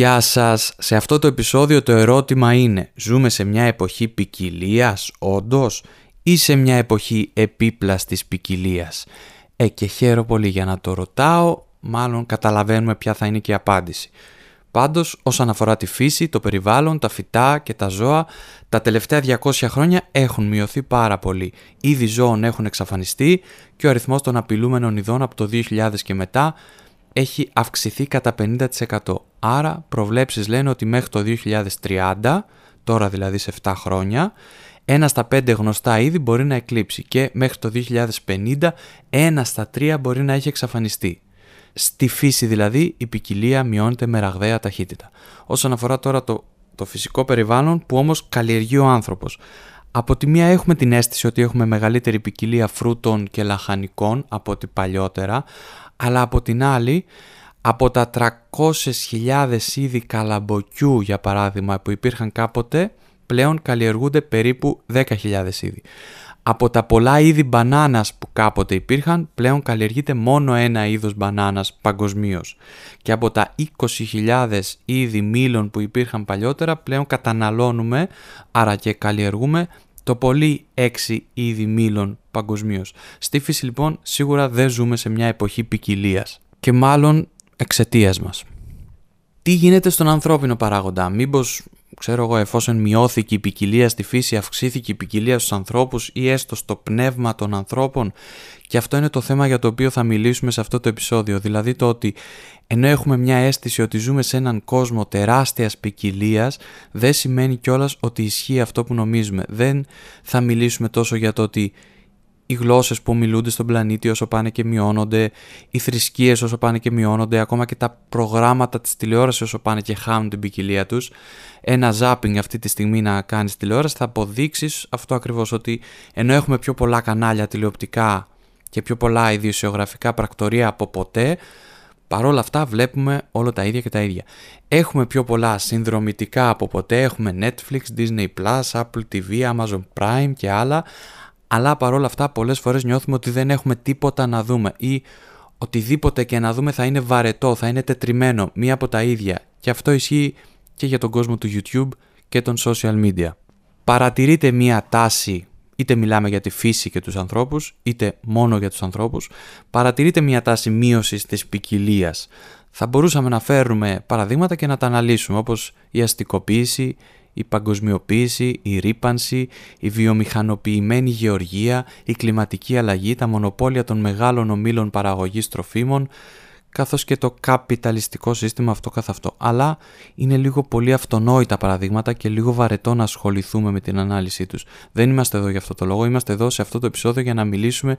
Γεια σας! Σε αυτό το επεισόδιο το ερώτημα είναι Ζούμε σε μια εποχή ποικιλίας, όντως ή σε μια εποχή επίπλαστης ποικιλίας; Ε και χαίρομαι πολύ για να το ρωτάω, μάλλον καταλαβαίνουμε ποια θα είναι και η απάντηση. Πάντως όσον αφορά τη φύση, το περιβάλλον, τα φυτά και τα ζώα, τα τελευταία 200 χρόνια έχουν μειωθεί πάρα πολύ. Ήδη ζώων έχουν εξαφανιστεί και ο αριθμός των απειλούμενων ειδών από το 2000 και μετά έχει αυξηθεί κατά 50%. Άρα προβλέψεις λένε ότι μέχρι το 2030, τώρα δηλαδή σε 7 χρόνια, ένα στα 5 γνωστά είδη μπορεί να εκλείψει και μέχρι το 2050 ένα στα 3 μπορεί να έχει εξαφανιστεί. Στη φύση δηλαδή η ποικιλία μειώνεται με ραγδαία ταχύτητα. Όσον αφορά τώρα το, το φυσικό περιβάλλον που όμως καλλιεργεί ο άνθρωπος. Από τη μία έχουμε την αίσθηση ότι έχουμε μεγαλύτερη ποικιλία φρούτων και λαχανικών από ό,τι παλιότερα, αλλά από την άλλη από τα 300.000 είδη καλαμποκιού για παράδειγμα που υπήρχαν κάποτε πλέον καλλιεργούνται περίπου 10.000 είδη. Από τα πολλά είδη μπανάνας που κάποτε υπήρχαν πλέον καλλιεργείται μόνο ένα είδος μπανάνας παγκοσμίως. Και από τα 20.000 είδη μήλων που υπήρχαν παλιότερα πλέον καταναλώνουμε άρα και καλλιεργούμε το πολύ 6 είδη μήλων παγκοσμίως. Στη φύση λοιπόν σίγουρα δεν ζούμε σε μια εποχή ποικιλίας. Και μάλλον εξαιτίας μας. Τι γίνεται στον ανθρώπινο παράγοντα, μήπως ξέρω εγώ, εφόσον μειώθηκε η ποικιλία στη φύση, αυξήθηκε η ποικιλία στους ανθρώπους ή έστω στο πνεύμα των ανθρώπων. Και αυτό είναι το θέμα για το οποίο θα μιλήσουμε σε αυτό το επεισόδιο. Δηλαδή το ότι ενώ έχουμε μια αίσθηση ότι ζούμε σε έναν κόσμο τεράστιας ποικιλίας, δεν σημαίνει κιόλας ότι ισχύει αυτό που νομίζουμε. Δεν θα μιλήσουμε τόσο για το ότι οι γλώσσες που μιλούνται στον πλανήτη όσο πάνε και μειώνονται, οι θρησκείες όσο πάνε και μειώνονται, ακόμα και τα προγράμματα της τηλεόρασης όσο πάνε και χάνουν την ποικιλία τους. Ένα ζάπινγκ αυτή τη στιγμή να κάνεις τηλεόραση θα αποδείξεις αυτό ακριβώς ότι ενώ έχουμε πιο πολλά κανάλια τηλεοπτικά και πιο πολλά ιδιοσιογραφικά πρακτορία από ποτέ, παρόλα αυτά βλέπουμε όλα τα ίδια και τα ίδια. Έχουμε πιο πολλά συνδρομητικά από ποτέ, έχουμε Netflix, Disney+, Apple TV, Amazon Prime και άλλα, αλλά παρόλα αυτά πολλές φορές νιώθουμε ότι δεν έχουμε τίποτα να δούμε ή οτιδήποτε και να δούμε θα είναι βαρετό, θα είναι τετριμένο, μία από τα ίδια. Και αυτό ισχύει και για τον κόσμο του YouTube και των social media. Παρατηρείτε μία τάση, είτε μιλάμε για τη φύση και τους ανθρώπους, είτε μόνο για τους ανθρώπους, παρατηρείτε μία τάση μείωσης της ποικιλίας. Θα μπορούσαμε να φέρουμε παραδείγματα και να τα αναλύσουμε, όπως η αστικοποίηση, η παγκοσμιοποίηση, η ρήπανση, η βιομηχανοποιημένη γεωργία, η κλιματική αλλαγή, τα μονοπόλια των μεγάλων ομίλων παραγωγής τροφίμων, καθώς και το καπιταλιστικό σύστημα αυτό καθ' αυτό. Αλλά είναι λίγο πολύ αυτονόητα παραδείγματα και λίγο βαρετό να ασχοληθούμε με την ανάλυση τους. Δεν είμαστε εδώ για αυτό το λόγο, είμαστε εδώ σε αυτό το επεισόδιο για να μιλήσουμε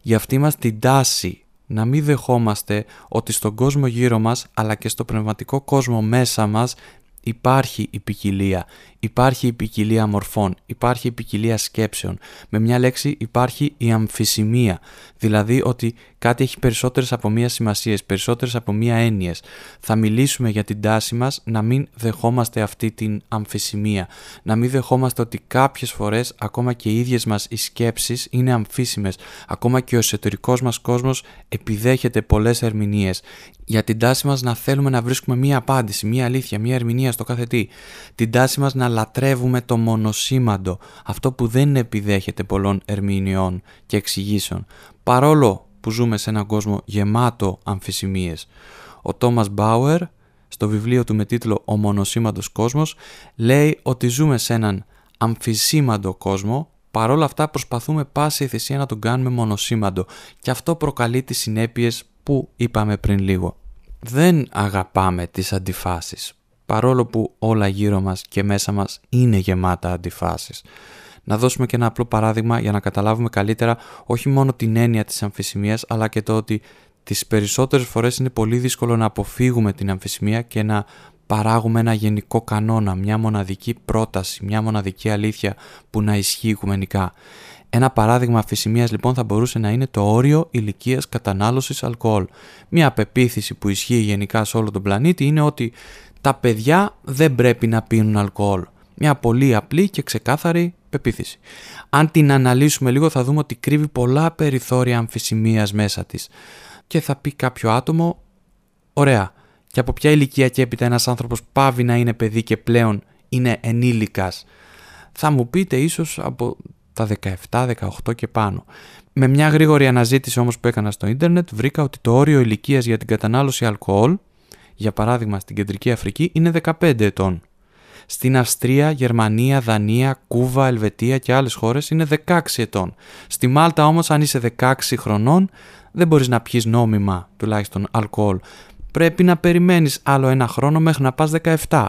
για αυτή μας την τάση να μην δεχόμαστε ότι στον κόσμο γύρω μας αλλά και στο πνευματικό κόσμο μέσα μας υπάρχει η ποικιλία, υπάρχει η ποικιλία μορφών, υπάρχει η ποικιλία σκέψεων. Με μια λέξη υπάρχει η αμφισημία, δηλαδή ότι κάτι έχει περισσότερες από μία σημασίες, περισσότερες από μία έννοιες. Θα μιλήσουμε για την τάση μας να μην δεχόμαστε αυτή την αμφισημία, να μην δεχόμαστε ότι κάποιες φορές ακόμα και οι ίδιες μας οι σκέψεις είναι αμφίσιμες, ακόμα και ο εσωτερικός μας κόσμος επιδέχεται πολλές ερμηνείες για την τάση μας να θέλουμε να βρίσκουμε μία απάντηση, μία αλήθεια, μία ερμηνεία στο κάθε τι. Την τάση μας να λατρεύουμε το μονοσήμαντο, αυτό που δεν επιδέχεται πολλών ερμηνεών και εξηγήσεων, παρόλο που ζούμε σε έναν κόσμο γεμάτο αμφισημίες. Ο Τόμας Μπάουερ, στο βιβλίο του με τίτλο «Ο μονοσήμαντος κόσμος», λέει ότι ζούμε σε έναν αμφισήμαντο κόσμο, παρόλα αυτά προσπαθούμε πάση θυσία να τον κάνουμε μονοσήμαντο και αυτό προκαλεί τις συνέπειες που είπαμε πριν λίγο. Δεν αγαπάμε τις αντιφάσεις, παρόλο που όλα γύρω μας και μέσα μας είναι γεμάτα αντιφάσεις. Να δώσουμε και ένα απλό παράδειγμα για να καταλάβουμε καλύτερα όχι μόνο την έννοια της αμφισημίας, αλλά και το ότι τις περισσότερες φορές είναι πολύ δύσκολο να αποφύγουμε την αμφισημία και να παράγουμε ένα γενικό κανόνα, μια μοναδική πρόταση, μια μοναδική αλήθεια που να ισχύει οικουμενικά. Ένα παράδειγμα αφησιμίας λοιπόν θα μπορούσε να είναι το όριο ηλικίας κατανάλωσης αλκοόλ. Μια πεποίθηση που ισχύει γενικά σε όλο τον πλανήτη είναι ότι τα παιδιά δεν πρέπει να πίνουν αλκοόλ. Μια πολύ απλή και ξεκάθαρη πεποίθηση. Αν την αναλύσουμε λίγο θα δούμε ότι κρύβει πολλά περιθώρια αμφισημίας μέσα της. Και θα πει κάποιο άτομο, ωραία, και από ποια ηλικία και έπειτα ένας άνθρωπος πάβει να είναι παιδί και πλέον είναι ενήλικας; Θα μου πείτε ίσως από τα 17, 18 και πάνω. Με μια γρήγορη αναζήτηση όμως που έκανα στο ίντερνετ βρήκα ότι το όριο ηλικίας για την κατανάλωση αλκοόλ, για παράδειγμα στην Κεντρική Αφρική, είναι 15 ετών. Στην Αυστρία, Γερμανία, Δανία, Κούβα, Ελβετία και άλλες χώρες είναι 16 ετών. Στη Μάλτα όμως αν είσαι 16 χρονών δεν μπορείς να πιεις νόμιμα τουλάχιστον αλκοόλ. Πρέπει να περιμένεις άλλο ένα χρόνο μέχρι να πας 17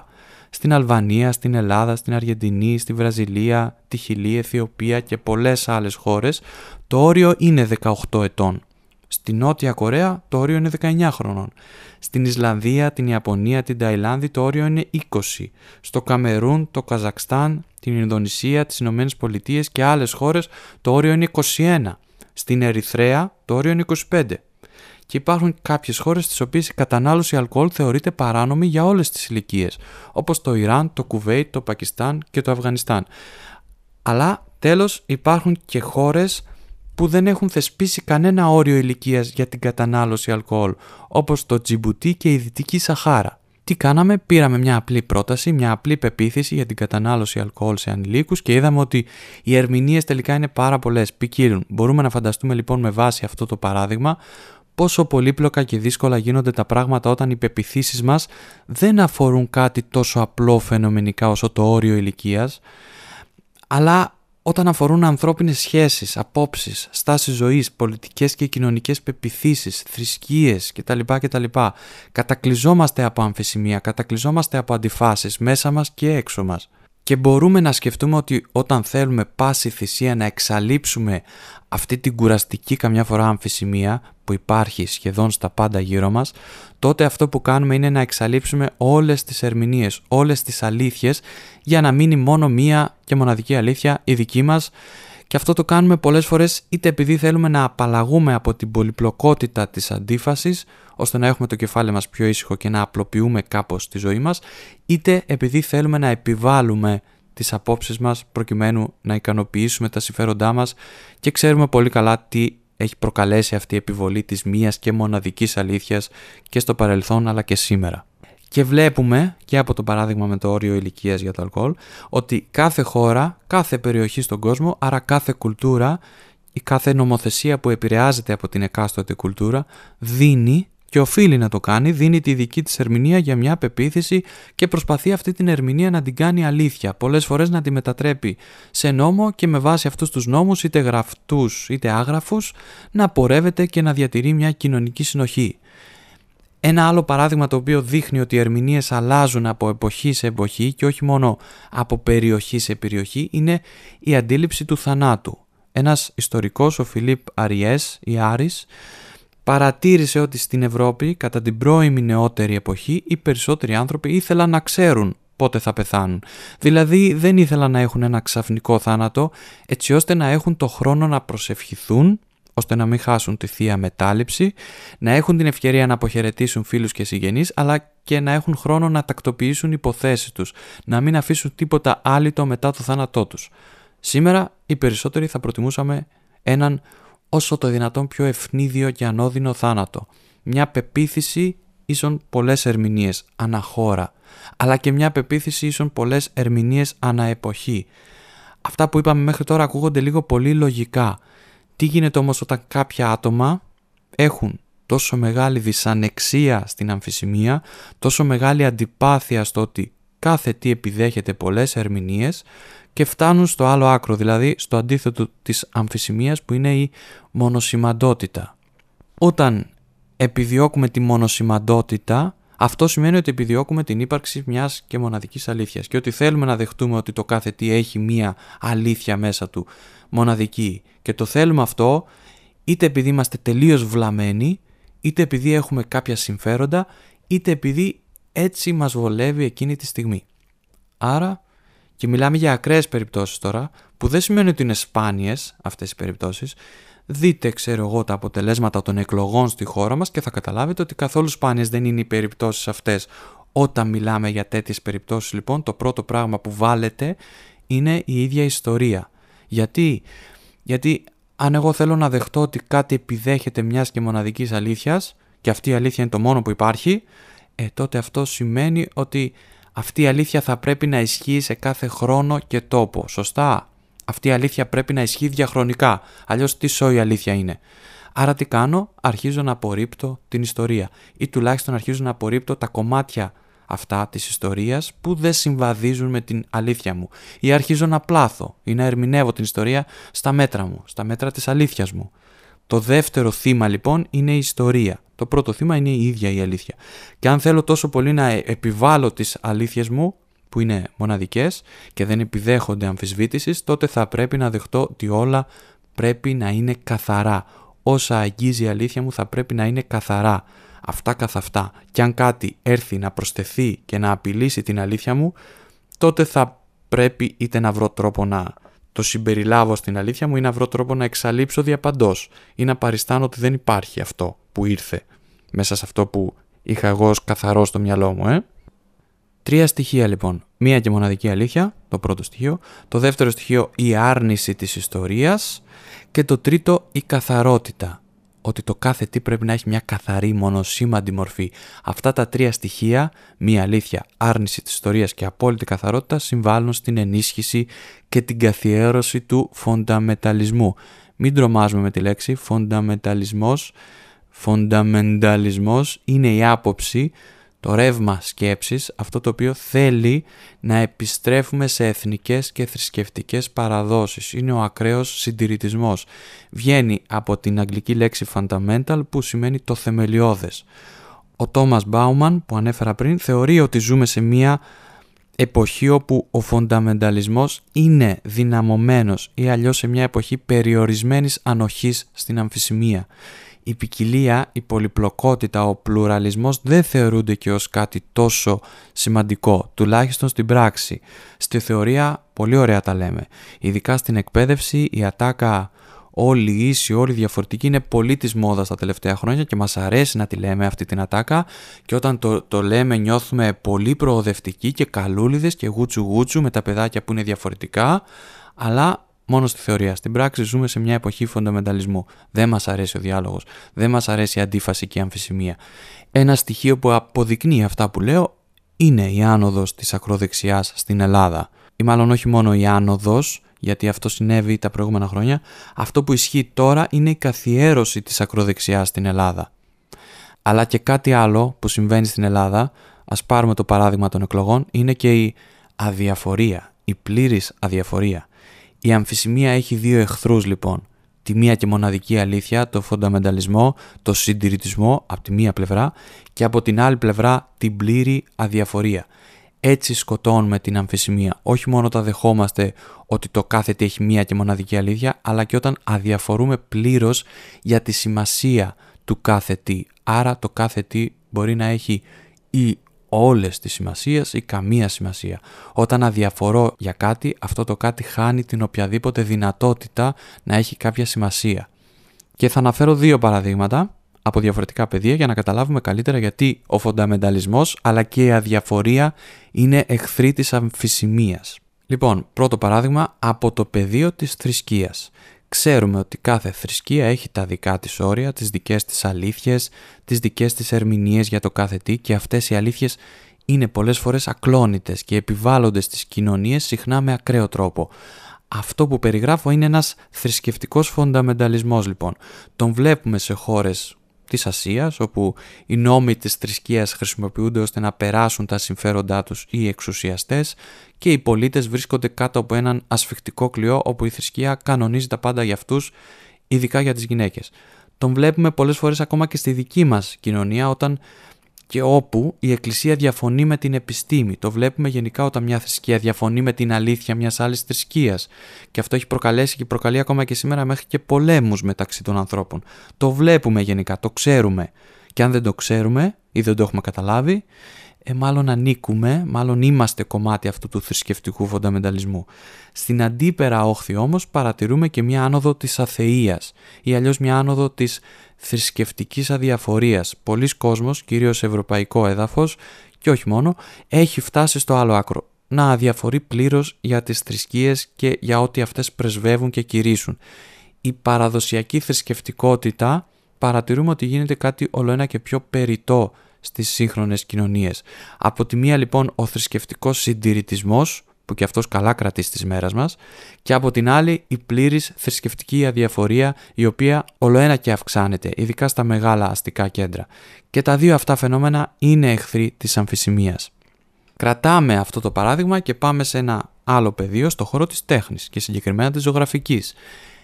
στην Αλβανία, στην Ελλάδα, στην Αργεντινή, στη Βραζιλία, τη Χιλή, Αιθιοπία και πολλές άλλες χώρες το όριο είναι 18 ετών. Στη Νότια Κορέα το όριο είναι 19 χρονών. Στην Ισλανδία, την Ιαπωνία, την Ταϊλάνδη το όριο είναι 20. Στο Καμερούν, το Καζακστάν, την Ινδονησία, τις Ηνωμένες Πολιτείες και άλλες χώρες το όριο είναι 21. Στην Ερυθρέα το όριο είναι 25 και υπάρχουν κάποιες χώρες στις οποίες η κατανάλωση αλκοόλ θεωρείται παράνομη για όλες τις ηλικίες, όπως το Ιράν, το Κουβέιτ, το Πακιστάν και το Αφγανιστάν. Αλλά τέλος υπάρχουν και χώρες που δεν έχουν θεσπίσει κανένα όριο ηλικίας για την κατανάλωση αλκοόλ, όπως το Τζιμπουτί και η Δυτική Σαχάρα. Τι κάναμε, πήραμε μια απλή πρόταση, μια απλή πεποίθηση για την κατανάλωση αλκοόλ σε ανηλίκους και είδαμε ότι οι ερμηνείες τελικά είναι πάρα πολλές, ποικίλουν. Μπορούμε να φανταστούμε λοιπόν με βάση αυτό το παράδειγμα πόσο πολύπλοκα και δύσκολα γίνονται τα πράγματα όταν οι πεπιθήσεις μας δεν αφορούν κάτι τόσο απλό φαινομενικά όσο το όριο ηλικίας, αλλά όταν αφορούν ανθρώπινες σχέσεις, απόψεις, στάσεις ζωής, πολιτικές και κοινωνικές πεπιθήσεις, θρησκείες κτλ. κτλ. Κατακλυζόμαστε από αμφισημία, κατακλυζόμαστε από αντιφάσεις μέσα μας και έξω μας. Και μπορούμε να σκεφτούμε ότι όταν θέλουμε πάση θυσία να εξαλείψουμε αυτή την κουραστική καμιά φορά αμφισημία που υπάρχει σχεδόν στα πάντα γύρω μας, τότε αυτό που κάνουμε είναι να εξαλείψουμε όλες τις ερμηνείες, όλες τις αλήθειες για να μείνει μόνο μία και μοναδική αλήθεια η δική μας και αυτό το κάνουμε πολλές φορές είτε επειδή θέλουμε να απαλλαγούμε από την πολυπλοκότητα της αντίφασης ώστε να έχουμε το κεφάλι μας πιο ήσυχο και να απλοποιούμε κάπως τη ζωή μας είτε επειδή θέλουμε να επιβάλλουμε τις απόψεις μας προκειμένου να ικανοποιήσουμε τα συμφέροντά μας και ξέρουμε πολύ καλά τι έχει προκαλέσει αυτή η επιβολή της μίας και μοναδικής αλήθειας και στο παρελθόν αλλά και σήμερα. Και βλέπουμε και από το παράδειγμα με το όριο ηλικίας για το αλκοόλ ότι κάθε χώρα, κάθε περιοχή στον κόσμο, άρα κάθε κουλτούρα η κάθε νομοθεσία που επηρεάζεται από την εκάστοτε κουλτούρα δίνει και οφείλει να το κάνει, δίνει τη δική της ερμηνεία για μια πεποίθηση και προσπαθεί αυτή την ερμηνεία να την κάνει αλήθεια, πολλές φορές να τη μετατρέπει σε νόμο και με βάση αυτούς τους νόμους είτε γραφτούς είτε άγραφους να πορεύεται και να διατηρεί μια κοινωνική συνοχή. Ένα άλλο παράδειγμα το οποίο δείχνει ότι οι ερμηνείες αλλάζουν από εποχή σε εποχή και όχι μόνο από περιοχή σε περιοχή είναι η αντίληψη του θανάτου. Ένας ιστορικός, ο Φιλίπ Αριές ή Άρης, παρατήρησε ότι στην Ευρώπη κατά την πρώιμη νεότερη εποχή οι περισσότεροι άνθρωποι ήθελαν να ξέρουν πότε θα πεθάνουν. Δηλαδή δεν ήθελαν να έχουν ένα ξαφνικό θάνατο έτσι ώστε να έχουν το χρόνο να προσευχηθούν ώστε να μην χάσουν τη θεία μετάληψη, να έχουν την ευκαιρία να αποχαιρετήσουν φίλους και συγγενείς, αλλά και να έχουν χρόνο να τακτοποιήσουν υποθέσεις τους, να μην αφήσουν τίποτα άλυτο μετά το θάνατό τους. Σήμερα οι περισσότεροι θα προτιμούσαμε έναν όσο το δυνατόν πιο ευνίδιο και ανώδυνο θάνατο. Μια πεποίθηση ίσον πολλές ερμηνείες αναχώρα, αλλά και μια πεποίθηση ίσον πολλές ερμηνείες αναεποχή. Αυτά που είπαμε μέχρι τώρα ακούγονται λίγο πολύ λογικά. Τι γίνεται όμως όταν κάποια άτομα έχουν τόσο μεγάλη δυσανεξία στην αμφισημία, τόσο μεγάλη αντιπάθεια στο ότι κάθε τι επιδέχεται πολλές ερμηνείες και φτάνουν στο άλλο άκρο, δηλαδή στο αντίθετο της αμφισημίας που είναι η μονοσημαντότητα. Όταν επιδιώκουμε τη μονοσημαντότητα, αυτό σημαίνει ότι επιδιώκουμε την ύπαρξη μιας και μοναδικής αλήθειας και ότι θέλουμε να δεχτούμε ότι το κάθε τι έχει μία αλήθεια μέσα του, μοναδική. Και το θέλουμε αυτό είτε επειδή είμαστε τελείως βλαμμένοι, είτε επειδή έχουμε κάποια συμφέροντα, είτε επειδή έτσι μας βολεύει εκείνη τη στιγμή. Άρα και μιλάμε για ακραίες περιπτώσεις τώρα, που δεν σημαίνει ότι είναι σπάνιες αυτές οι περιπτώσεις. Δείτε, ξέρω εγώ, τα αποτελέσματα των εκλογών στη χώρα μας και θα καταλάβετε ότι καθόλου σπάνιες δεν είναι οι περιπτώσεις αυτές. Όταν μιλάμε για τέτοιες περιπτώσεις, λοιπόν, το πρώτο πράγμα που βάλετε είναι η ίδια ιστορία. Γιατί, Γιατί αν εγώ θέλω να δεχτώ ότι κάτι επιδέχεται μιας και μοναδικής αλήθειας, και αυτή η αλήθεια είναι το μόνο που υπάρχει, ε, τότε αυτό σημαίνει ότι αυτή η αλήθεια θα πρέπει να ισχύει σε κάθε χρόνο και τόπο. Σωστά; Αυτή η αλήθεια πρέπει να ισχύει διαχρονικά. Αλλιώς τι σόη αλήθεια είναι. Άρα τι κάνω, αρχίζω να απορρίπτω την ιστορία ή τουλάχιστον αρχίζω να απορρίπτω τα κομμάτια αυτά της ιστορίας που δεν συμβαδίζουν με την αλήθεια μου ή αρχίζω να πλάθω ή να ερμηνεύω την ιστορία στα μέτρα μου, στα μέτρα της αλήθειας μου. Το δεύτερο θύμα λοιπόν είναι η ιστορία. Το πρώτο θύμα είναι η ίδια η αλήθεια. Και αν θέλω τόσο πολύ να επιβάλλω τις αλήθειες μου, που είναι μοναδικές και δεν επιδέχονται αμφισβήτησης, τότε θα πρέπει να δεχτώ ότι όλα πρέπει να είναι καθαρά. Όσα αγγίζει η αλήθεια μου θα πρέπει να είναι καθαρά. Αυτά καθ' αυτά. Και αν κάτι έρθει να προσθεθεί και να απειλήσει την αλήθεια μου, τότε θα πρέπει είτε να βρω τρόπο να το συμπεριλάβω στην αλήθεια μου ή να βρω τρόπο να εξαλείψω διαπαντός ή να παριστάνω ότι δεν υπάρχει αυτό που ήρθε μέσα σε αυτό που είχα εγώ ως καθαρό στο μυαλό μου. Ε; Τρία στοιχεία λοιπόν. Μία και μοναδική αλήθεια, το πρώτο στοιχείο. Το δεύτερο στοιχείο η άρνηση της ιστορίας. Και το τρίτο η καθαρότητα ότι το κάθε τι πρέπει να έχει μια καθαρή μονοσήμαντη μορφή. Αυτά τα τρία στοιχεία, μία αλήθεια, άρνηση της ιστορίας και απόλυτη καθαρότητα συμβάλλουν στην ενίσχυση και την καθιέρωση του φονταμεταλισμού. Μην τρομάζουμε με τη λέξη φονταμεταλισμός. Φονταμενταλισμός είναι η άποψη το ρεύμα σκέψης, αυτό το οποίο θέλει να επιστρέφουμε σε εθνικές και θρησκευτικές παραδόσεις. Είναι ο ακραίος συντηρητισμός. Βγαίνει από την αγγλική λέξη fundamental που σημαίνει το θεμελιώδες. Ο Τόμας Μπάουμαν που ανέφερα πριν θεωρεί ότι ζούμε σε μια εποχή όπου ο φονταμενταλισμός είναι δυναμωμένος ή αλλιώς σε μια εποχή περιορισμένης ανοχής στην αμφισημία η ποικιλία, η πολυπλοκότητα, ο πλουραλισμός δεν θεωρούνται και ως κάτι τόσο σημαντικό, τουλάχιστον στην πράξη. Στη θεωρία πολύ ωραία τα λέμε. Ειδικά στην εκπαίδευση η ατάκα όλοι ίσοι, όλοι διαφορετικοί είναι πολύ της μόδας τα τελευταία χρόνια και μας αρέσει να τη λέμε αυτή την ατάκα και όταν το, το λέμε νιώθουμε πολύ προοδευτικοί και καλούλιδες και γούτσου γούτσου με τα παιδάκια που είναι διαφορετικά αλλά μόνο στη θεωρία. Στην πράξη ζούμε σε μια εποχή φονταμενταλισμού. Δεν μας αρέσει ο διάλογος. Δεν μας αρέσει η αντίφαση και η αμφισημία. Ένα στοιχείο που αποδεικνύει αυτά που λέω είναι η άνοδος της ακροδεξιάς στην Ελλάδα. Ή μάλλον όχι μόνο η άνοδος, γιατί αυτό συνέβη τα προηγούμενα χρόνια. Αυτό που ισχύει τώρα είναι η καθιέρωση της ακροδεξιάς στην Ελλάδα. Αλλά και κάτι άλλο που συμβαίνει στην Ελλάδα, ας πάρουμε το παράδειγμα των εκλογών, είναι και η αδιαφορία, η πλήρης αδιαφορία. Η αμφισημία έχει δύο εχθρούς λοιπόν. Τη μία και μοναδική αλήθεια, το φονταμενταλισμό, το συντηρητισμό από τη μία πλευρά και από την άλλη πλευρά την πλήρη αδιαφορία. Έτσι σκοτώνουμε την αμφισημία. Όχι μόνο τα δεχόμαστε ότι το κάθε τι έχει μία και μοναδική αλήθεια, αλλά και όταν αδιαφορούμε πλήρως για τη σημασία του κάθε τι. Άρα το κάθε τι μπορεί να έχει ή όλες τις σημασίες ή καμία σημασία. Όταν αδιαφορώ για κάτι, αυτό το κάτι χάνει την οποιαδήποτε δυνατότητα να έχει κάποια σημασία. Και θα αναφέρω δύο παραδείγματα από διαφορετικά πεδία για να καταλάβουμε καλύτερα γιατί ο φονταμενταλισμός αλλά και η αδιαφορία είναι εχθροί της αμφισημίας. Λοιπόν, πρώτο παράδειγμα από το πεδίο της θρησκείας. Ξέρουμε ότι κάθε θρησκεία έχει τα δικά της όρια, τις δικές της αλήθειες, τις δικές της ερμηνείες για το κάθε τι και αυτές οι αλήθειες είναι πολλές φορές ακλόνητες και επιβάλλονται στις κοινωνίες συχνά με ακραίο τρόπο. Αυτό που περιγράφω είναι ένας θρησκευτικός φονταμενταλισμός λοιπόν. Τον βλέπουμε σε χώρες της Ασίας, όπου οι νόμοι της θρησκείας χρησιμοποιούνται ώστε να περάσουν τα συμφέροντά τους οι εξουσιαστές και οι πολίτες βρίσκονται κάτω από έναν ασφιχτικό κλειό όπου η θρησκεία κανονίζει τα πάντα για αυτούς, ειδικά για τις γυναίκες. Τον βλέπουμε πολλές φορές ακόμα και στη δική μας κοινωνία όταν και όπου η Εκκλησία διαφωνεί με την επιστήμη. Το βλέπουμε γενικά όταν μια θρησκεία διαφωνεί με την αλήθεια μιας άλλης θρησκείας. Και αυτό έχει προκαλέσει και προκαλεί ακόμα και σήμερα μέχρι και πολέμους μεταξύ των ανθρώπων. Το βλέπουμε γενικά, το ξέρουμε. Και αν δεν το ξέρουμε ή δεν το έχουμε καταλάβει, ε, μάλλον ανήκουμε, μάλλον είμαστε κομμάτι αυτού του θρησκευτικού φονταμενταλισμού. Στην αντίπερα όχθη όμως παρατηρούμε και μια άνοδο της αθείας ή αλλιώς μια άνοδο της θρησκευτικής αδιαφορίας. Πολλοί κόσμος, κυρίως ευρωπαϊκό έδαφος και όχι μόνο, έχει φτάσει στο άλλο άκρο. Να αδιαφορεί πλήρως για τις θρησκείες και για ό,τι αυτές πρεσβεύουν και κηρύσουν. Η παραδοσιακή θρησκευτικότητα παρατηρούμε ότι γίνεται κάτι ολοένα και πιο περιττό στις σύγχρονες κοινωνίες. Από τη μία λοιπόν ο θρησκευτικός συντηρητισμός που και αυτός καλά κρατεί στις μέρες μας και από την άλλη η πλήρης θρησκευτική αδιαφορία η οποία ολοένα και αυξάνεται, ειδικά στα μεγάλα αστικά κέντρα. Και τα δύο αυτά φαινόμενα είναι εχθροί της αμφισημίας. Κρατάμε αυτό το παράδειγμα και πάμε σε ένα άλλο πεδίο στο χώρο της τέχνης και συγκεκριμένα της ζωγραφικής.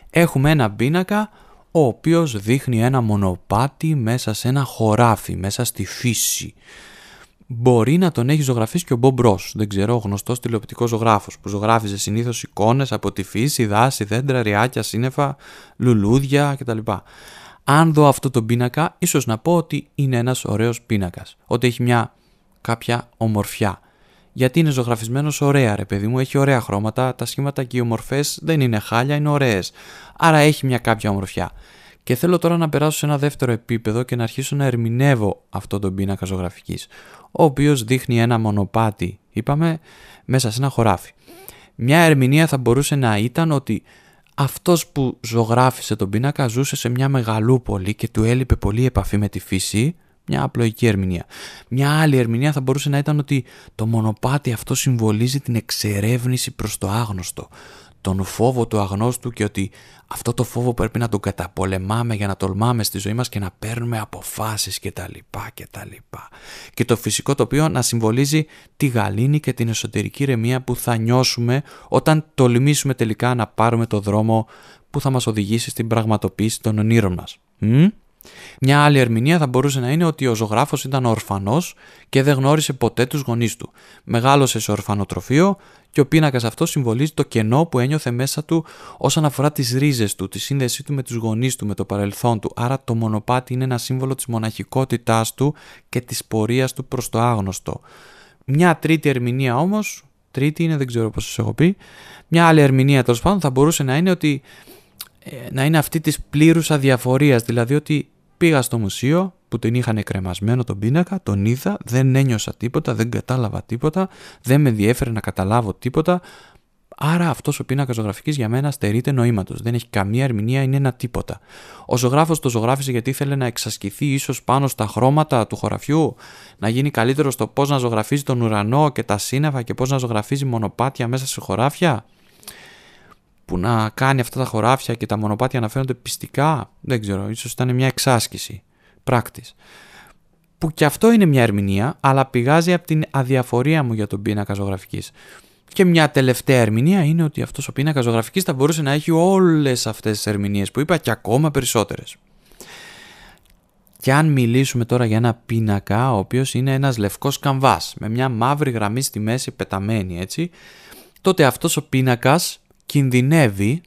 Έχουμε ένα πίνακα ο οποίος δείχνει ένα μονοπάτι μέσα σε ένα χωράφι, μέσα στη φύση. Μπορεί να τον έχει ζωγραφίσει και ο Μπομπ Ρος, δεν ξέρω, ο γνωστός τηλεοπτικός ζωγράφος, που ζωγράφιζε συνήθως εικόνες από τη φύση, δάση, δέντρα, ριάκια, σύννεφα, λουλούδια κτλ. Αν δω αυτό το πίνακα, ίσως να πω ότι είναι ένας ωραίος πίνακας. Ότι έχει μια κάποια ομορφιά. Γιατί είναι ζωγραφισμένος ωραία, ρε παιδί μου, έχει ωραία χρώματα, τα σχήματα και οι ομορφές δεν είναι χάλια, είναι ωραίες. Άρα έχει μια κάποια ομορφιά. Και θέλω τώρα να περάσω σε ένα δεύτερο επίπεδο και να αρχίσω να ερμηνεύω αυτό τον πίνακα ζωγραφικής, ο οποίος δείχνει ένα μονοπάτι, είπαμε, μέσα σε ένα χωράφι. Μια ερμηνεία θα μπορούσε να ήταν ότι αυτός που ζωγράφισε τον πίνακα ζούσε σε μια μεγαλούπολη και του έλειπε πολύ επαφή με τη φύση μια απλοϊκή ερμηνεία. Μια άλλη ερμηνεία θα μπορούσε να ήταν ότι το μονοπάτι αυτό συμβολίζει την εξερεύνηση προς το άγνωστο. Τον φόβο του αγνώστου και ότι αυτό το φόβο πρέπει να τον καταπολεμάμε για να τολμάμε στη ζωή μας και να παίρνουμε αποφάσεις κτλ. κτλ. Και το φυσικό τοπίο να συμβολίζει τη γαλήνη και την εσωτερική ρεμία που θα νιώσουμε όταν τολμήσουμε τελικά να πάρουμε το δρόμο που θα μας οδηγήσει στην πραγματοποίηση των ονείρων μας. Μια άλλη ερμηνεία θα μπορούσε να είναι ότι ο ζωγράφος ήταν ορφανός και δεν γνώρισε ποτέ τους γονείς του. Μεγάλωσε σε ορφανοτροφείο και ο πίνακας αυτός συμβολίζει το κενό που ένιωθε μέσα του όσον αφορά τις ρίζες του, τη σύνδεσή του με τους γονείς του, με το παρελθόν του. Άρα το μονοπάτι είναι ένα σύμβολο της μοναχικότητάς του και της πορείας του προς το άγνωστο. Μια τρίτη ερμηνεία όμως, τρίτη είναι, δεν ξέρω πώς σας έχω πει, μια άλλη ερμηνεία τέλος πάντων θα μπορούσε να είναι ότι ε, να είναι αυτή της πλήρους αδιαφορίας, δηλαδή ότι πήγα στο μουσείο που τον είχαν κρεμασμένο τον πίνακα, τον είδα, δεν ένιωσα τίποτα, δεν κατάλαβα τίποτα, δεν με ενδιέφερε να καταλάβω τίποτα, άρα αυτός ο πίνακας ζωγραφικής για μένα στερείται νοήματος, δεν έχει καμία ερμηνεία, είναι ένα τίποτα. Ο ζωγράφος το ζωγράφισε γιατί ήθελε να εξασκηθεί ίσως πάνω στα χρώματα του χωραφιού, να γίνει καλύτερο στο πώς να ζωγραφίζει τον ουρανό και τα σύννεφα και πώς να ζωγραφίζει μονοπάτια μέσα σε χωράφια που να κάνει αυτά τα χωράφια και τα μονοπάτια να φαίνονται πιστικά, δεν ξέρω, ίσως ήταν μια εξάσκηση, πράκτης. Που και αυτό είναι μια ερμηνεία, αλλά πηγάζει από την αδιαφορία μου για τον πίνακα ζωγραφικής. Και μια τελευταία ερμηνεία είναι ότι αυτός ο πίνακα ζωγραφικής θα μπορούσε να έχει όλες αυτές τις ερμηνείες που είπα και ακόμα περισσότερες. Και αν μιλήσουμε τώρα για ένα πίνακα, ο οποίος είναι ένας λευκός καμβάς, με μια μαύρη γραμμή στη μέση πεταμένη έτσι, τότε αυτός ο πίνακας κινδυνεύει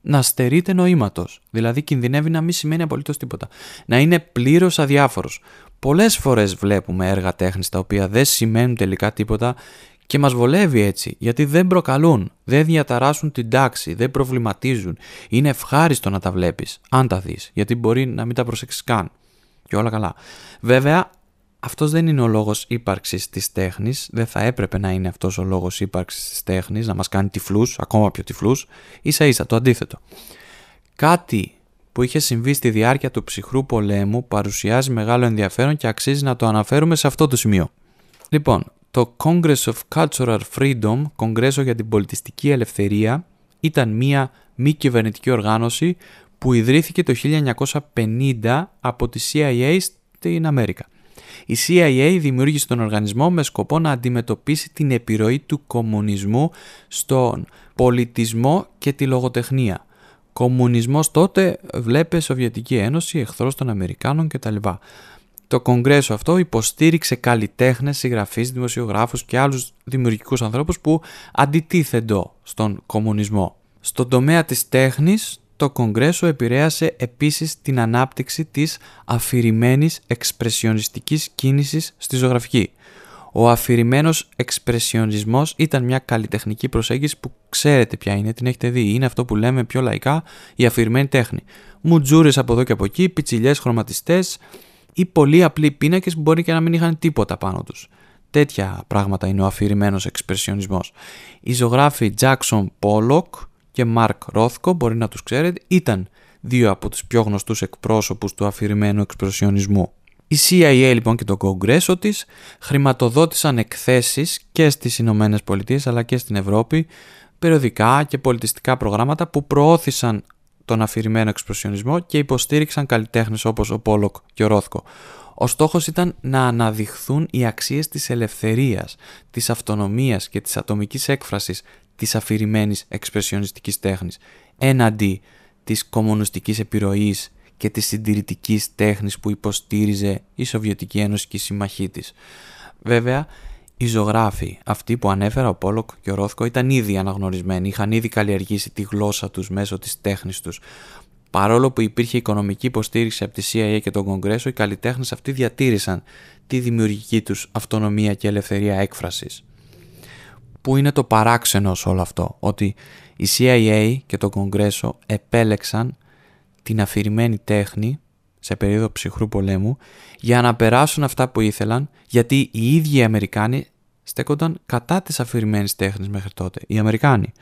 να στερείται νοήματος. Δηλαδή, κινδυνεύει να μην σημαίνει απολύτως τίποτα. Να είναι πλήρως αδιάφορος. Πολλές φορές βλέπουμε έργα τέχνης τα οποία δεν σημαίνουν τελικά τίποτα και μας βολεύει έτσι, γιατί δεν προκαλούν, δεν διαταράσσουν την τάξη, δεν προβληματίζουν. Είναι ευχάριστο να τα βλέπεις, αν τα δεις, γιατί μπορεί να μην τα προσέξεις καν. Και όλα καλά. Βέβαια, αυτός δεν είναι ο λόγος ύπαρξης της τέχνης, δεν θα έπρεπε να είναι αυτός ο λόγος ύπαρξης της τέχνης, να μας κάνει τυφλούς, ακόμα πιο τυφλούς, ίσα ίσα το αντίθετο. Κάτι που είχε συμβεί στη διάρκεια του ψυχρού πολέμου παρουσιάζει μεγάλο ενδιαφέρον και αξίζει να το αναφέρουμε σε αυτό το σημείο. Λοιπόν, το Congress of Cultural Freedom, Κογκρέσο για την Πολιτιστική Ελευθερία, ήταν μία μη κυβερνητική οργάνωση που ιδρύθηκε το 1950 από τη CIA στην Αμέρικα. Η CIA δημιούργησε τον οργανισμό με σκοπό να αντιμετωπίσει την επιρροή του κομμουνισμού στον πολιτισμό και τη λογοτεχνία. Κομμουνισμός τότε βλέπε Σοβιετική Ένωση, εχθρός των Αμερικάνων κτλ. Το κογκρέσο αυτό υποστήριξε καλλιτέχνες, συγγραφείς, δημοσιογράφους και άλλους δημιουργικούς ανθρώπους που αντιτίθεντο στον κομμουνισμό. Στον τομέα της τέχνης, το Κογκρέσο επηρέασε επίσης την ανάπτυξη της αφηρημένης εξπρεσιονιστικής κίνησης στη ζωγραφική. Ο αφηρημένος εξπρεσιονισμός ήταν μια καλλιτεχνική προσέγγιση που ξέρετε ποια είναι, την έχετε δει. Είναι αυτό που λέμε πιο λαϊκά η αφηρημένη τέχνη. Μουτζούρες από εδώ και από εκεί, πιτσιλιές χρωματιστές ή πολύ απλοί πίνακες που μπορεί και να μην είχαν τίποτα πάνω τους. Τέτοια πράγματα είναι ο αφηρημένος εξπρεσιονισμός. Οι ζωγράφοι Jackson Pollock και Μάρκ Ρόθκο, μπορεί να τους ξέρετε, ήταν δύο από τους πιο γνωστούς εκπρόσωπους του αφηρημένου εξπρεσιονισμού. Η CIA λοιπόν και το κογκρέσο της χρηματοδότησαν εκθέσεις και στις Ηνωμένες Πολιτείες αλλά και στην Ευρώπη περιοδικά και πολιτιστικά προγράμματα που προώθησαν τον αφηρημένο εξπρεσιονισμό και υποστήριξαν καλλιτέχνες όπως ο Πόλοκ και ο Ρόθκο. Ο στόχος ήταν να αναδειχθούν οι αξίες της ελευθερίας, της αυτονομίας και της ατομικής έκφρασης της αφηρημένης εξπρεσιονιστικής τέχνης, έναντι της κομμουνιστικής επιρροής και της συντηρητικής τέχνης που υποστήριζε η Σοβιετική Ένωση και η συμμαχή της. Βέβαια, οι ζωγράφοι, αυτοί που ανέφερα ο Πόλοκ και ο Ρόθκο, ήταν ήδη αναγνωρισμένοι, είχαν ήδη καλλιεργήσει τη γλώσσα τους μέσω της τέχνης τους. Παρόλο που υπήρχε οικονομική υποστήριξη από τη CIA και τον Κογκρέσο, οι καλλιτέχνες αυτοί διατήρησαν τη δημιουργική τους αυτονομία και ελευθερία έκφρασης. Πού είναι το παράξενο σε όλο αυτό, ότι η CIA και το Κογκρέσο επέλεξαν την αφηρημένη τέχνη σε περίοδο ψυχρού πολέμου για να περάσουν αυτά που ήθελαν γιατί οι ίδιοι οι Αμερικάνοι στέκονταν κατά της αφηρημένης τέχνης μέχρι τότε, οι Αμερικάνοι.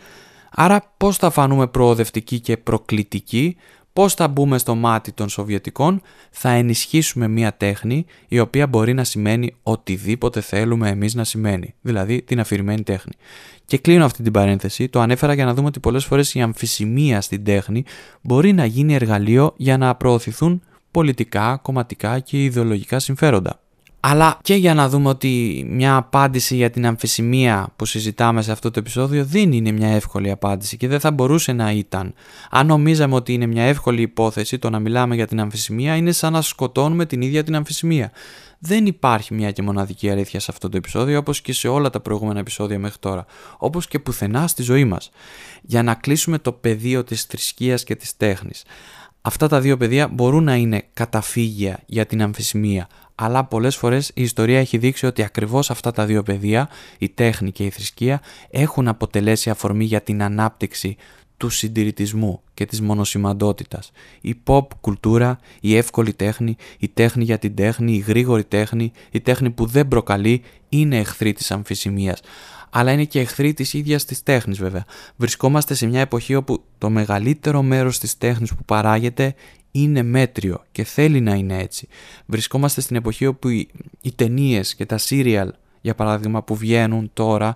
Άρα πώς θα φανούμε προοδευτικοί και προκλητικοί, πώς θα μπούμε στο μάτι των Σοβιετικών, θα ενισχύσουμε μια τέχνη η οποία μπορεί να σημαίνει οτιδήποτε θέλουμε εμείς να σημαίνει, δηλαδή την αφηρημένη τέχνη. Και κλείνω αυτή την παρένθεση, το ανέφερα για να δούμε ότι πολλές φορές η αμφισημία στην τέχνη μπορεί να γίνει εργαλείο για να προωθηθούν πολιτικά, κομματικά και ιδεολογικά συμφέροντα. Αλλά και για να δούμε ότι μια απάντηση για την αμφισημία που συζητάμε σε αυτό το επεισόδιο δεν είναι μια εύκολη απάντηση και δεν θα μπορούσε να ήταν. Αν νομίζαμε ότι είναι μια εύκολη υπόθεση το να μιλάμε για την αμφισημία είναι σαν να σκοτώνουμε την ίδια την αμφισημία. Δεν υπάρχει μια και μοναδική αλήθεια σε αυτό το επεισόδιο όπως και σε όλα τα προηγούμενα επεισόδια μέχρι τώρα. Όπως και πουθενά στη ζωή μας. Για να κλείσουμε το πεδίο της θρησκείας και της τέχνης. Αυτά τα δύο πεδία μπορούν να είναι καταφύγια για την αμφισημία, αλλά πολλές φορές η ιστορία έχει δείξει ότι ακριβώς αυτά τα δύο πεδία, η τέχνη και η θρησκεία, έχουν αποτελέσει αφορμή για την ανάπτυξη του συντηρητισμού και της μονοσημαντότητας. Η pop κουλτούρα, η εύκολη τέχνη, η τέχνη για την τέχνη, η γρήγορη τέχνη, η τέχνη που δεν προκαλεί, είναι εχθρή της αμφισημίας αλλά είναι και εχθροί της ίδιας της τέχνης βέβαια. Βρισκόμαστε σε μια εποχή όπου το μεγαλύτερο μέρος της τέχνης που παράγεται είναι μέτριο και θέλει να είναι έτσι. Βρισκόμαστε στην εποχή όπου οι, οι ταινίες και τα serial για παράδειγμα που βγαίνουν τώρα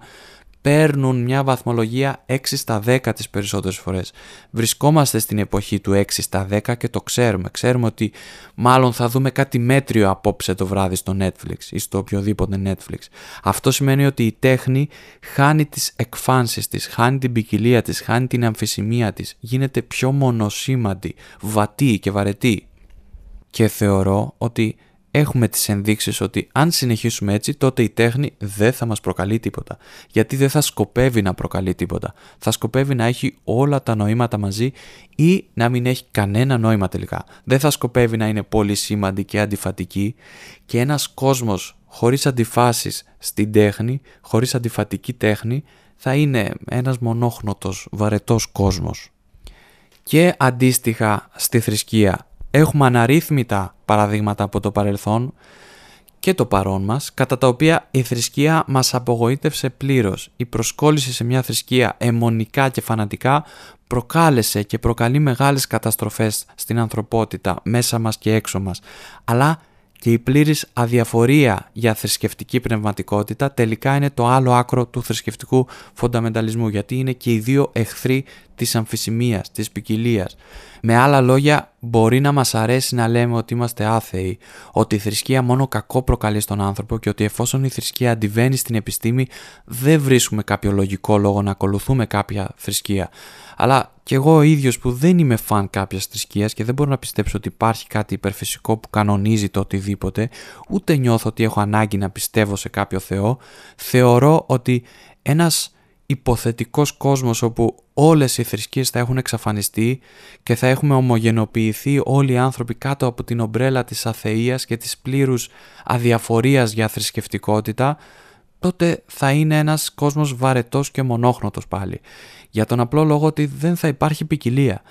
παίρνουν μια βαθμολογία 6 στα 10 τις περισσότερες φορές. Βρισκόμαστε στην εποχή του 6 στα 10 και το ξέρουμε. Ξέρουμε ότι μάλλον θα δούμε κάτι μέτριο απόψε το βράδυ στο Netflix ή στο οποιοδήποτε Netflix. Αυτό σημαίνει ότι η τέχνη χάνει τις εκφάνσεις της, χάνει την ποικιλία της, χάνει την αμφισημία της, γίνεται πιο μονοσήμαντη, βατή και βαρετή. Και θεωρώ ότι έχουμε τις ενδείξεις ότι αν συνεχίσουμε έτσι τότε η τέχνη δεν θα μας προκαλεί τίποτα. Γιατί δεν θα σκοπεύει να προκαλεί τίποτα. Θα σκοπεύει να έχει όλα τα νοήματα μαζί ή να μην έχει κανένα νόημα τελικά. Δεν θα σκοπεύει να είναι πολύ σήμαντη και αντιφατική και ένας κόσμος χωρίς αντιφάσεις στην τέχνη, χωρίς αντιφατική τέχνη θα είναι ένας μονόχνοτος, βαρετός κόσμος. Και αντίστοιχα στη θρησκεία έχουμε αναρρύθμιτα παραδείγματα από το παρελθόν και το παρόν μας, κατά τα οποία η θρησκεία μας απογοήτευσε πλήρως. Η προσκόλληση σε μια θρησκεία αιμονικά και φανατικά προκάλεσε και προκαλεί μεγάλες καταστροφές στην ανθρωπότητα μέσα μας και έξω μας. Αλλά και η πλήρης αδιαφορία για θρησκευτική πνευματικότητα τελικά είναι το άλλο άκρο του θρησκευτικού φονταμενταλισμού γιατί είναι και οι δύο εχθροί της αμφισημίας, της ποικιλίας. Με άλλα λόγια μπορεί να μας αρέσει να λέμε ότι είμαστε άθεοι, ότι η θρησκεία μόνο κακό προκαλεί στον άνθρωπο και ότι εφόσον η θρησκεία αντιβαίνει στην επιστήμη δεν βρίσκουμε κάποιο λογικό λόγο να ακολουθούμε κάποια θρησκεία. Αλλά και εγώ ο ίδιος που δεν είμαι φαν κάποιας θρησκείας και δεν μπορώ να πιστέψω ότι υπάρχει κάτι υπερφυσικό που κανονίζει το οτιδήποτε, ούτε νιώθω ότι έχω ανάγκη να πιστεύω σε κάποιο Θεό, θεωρώ ότι ένας υποθετικός κόσμος όπου όλες οι θρησκείες θα έχουν εξαφανιστεί και θα έχουμε ομογενοποιηθεί όλοι οι άνθρωποι κάτω από την ομπρέλα της αθείας και της πλήρους αδιαφορίας για θρησκευτικότητα, τότε θα είναι ένας κόσμος βαρετός και μονόχνοτος πάλι. Για τον απλό λόγο ότι δεν θα υπάρχει ποικιλία.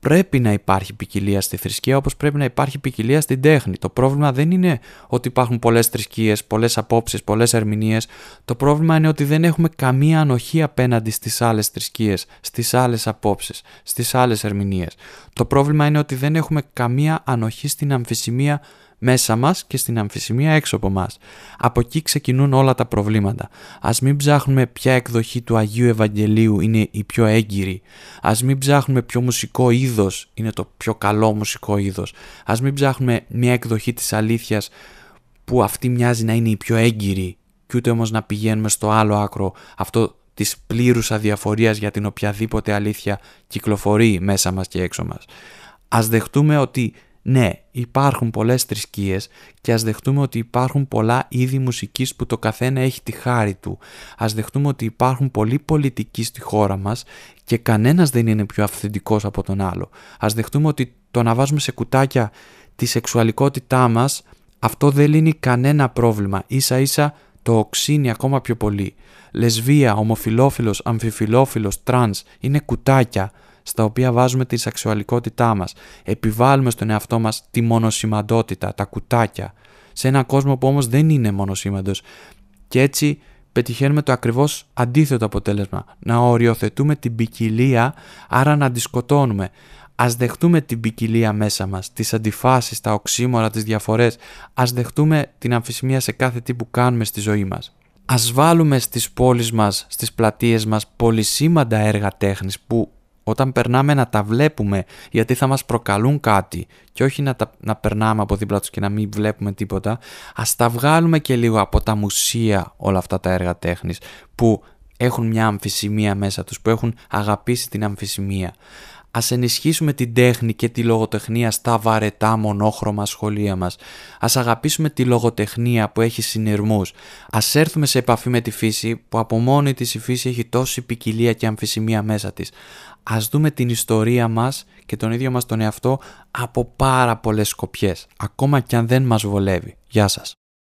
Πρέπει να υπάρχει ποικιλία στη θρησκεία όπως πρέπει να υπάρχει ποικιλία στην τέχνη. Το πρόβλημα δεν είναι ότι υπάρχουν πολλές θρησκείες, πολλές απόψεις, πολλές ερμηνείες. Το πρόβλημα είναι ότι δεν έχουμε καμία ανοχή απέναντι στις άλλες θρησκείες, στις άλλες απόψεις, στις άλλες ερμηνείες. Το πρόβλημα είναι ότι δεν έχουμε καμία ανοχή στην αμφισημία μέσα μας και στην αμφισημία έξω από μας. Από εκεί ξεκινούν όλα τα προβλήματα. Ας μην ψάχνουμε ποια εκδοχή του Αγίου Ευαγγελίου είναι η πιο έγκυρη. Ας μην ψάχνουμε ποιο μουσικό είδος είναι το πιο καλό μουσικό είδος. Ας μην ψάχνουμε μια εκδοχή της αλήθειας που αυτή μοιάζει να είναι η πιο έγκυρη και ούτε όμως να πηγαίνουμε στο άλλο άκρο αυτό της πλήρους αδιαφορίας για την οποιαδήποτε αλήθεια κυκλοφορεί μέσα μας και έξω μας. Ας δεχτούμε ότι ναι, υπάρχουν πολλές θρησκείες και ας δεχτούμε ότι υπάρχουν πολλά είδη μουσικής που το καθένα έχει τη χάρη του. Ας δεχτούμε ότι υπάρχουν πολλοί πολιτικοί στη χώρα μας και κανένας δεν είναι πιο αυθεντικός από τον άλλο. Ας δεχτούμε ότι το να βάζουμε σε κουτάκια τη σεξουαλικότητά μας αυτό δεν λύνει κανένα πρόβλημα. Ίσα ίσα το οξύνει ακόμα πιο πολύ. Λεσβία, ομοφυλόφιλος, αμφιφυλόφιλος, τρανς είναι κουτάκια στα οποία βάζουμε τη σεξουαλικότητά μας. Επιβάλλουμε στον εαυτό μας τη μονοσημαντότητα, τα κουτάκια. Σε ένα κόσμο που όμως δεν είναι μονοσήμαντος. Και έτσι πετυχαίνουμε το ακριβώς αντίθετο αποτέλεσμα. Να οριοθετούμε την ποικιλία, άρα να τη σκοτώνουμε. Ας δεχτούμε την ποικιλία μέσα μας, τις αντιφάσεις, τα οξύμωρα, τις διαφορές. Ας δεχτούμε την αμφισημία σε κάθε τι που κάνουμε στη ζωή μας. Ας βάλουμε στις πόλεις μας, στις πλατείες μας πολυσήμαντα έργα τέχνης που όταν περνάμε να τα βλέπουμε γιατί θα μας προκαλούν κάτι και όχι να, τα, να περνάμε από δίπλα τους και να μην βλέπουμε τίποτα, ας τα βγάλουμε και λίγο από τα μουσεία όλα αυτά τα έργα τέχνης που έχουν μια αμφισημία μέσα τους, που έχουν αγαπήσει την αμφισημία. Ας ενισχύσουμε την τέχνη και τη λογοτεχνία στα βαρετά μονόχρωμα σχολεία μας. Ας αγαπήσουμε τη λογοτεχνία που έχει συνειρμούς. Ας έρθουμε σε επαφή με τη φύση που από μόνη της η φύση έχει τόση ποικιλία και αμφισημία μέσα της. Ας δούμε την ιστορία μας και τον ίδιο μας τον εαυτό από πάρα πολλές σκοπιές, ακόμα και αν δεν μας βολεύει. Γεια σας.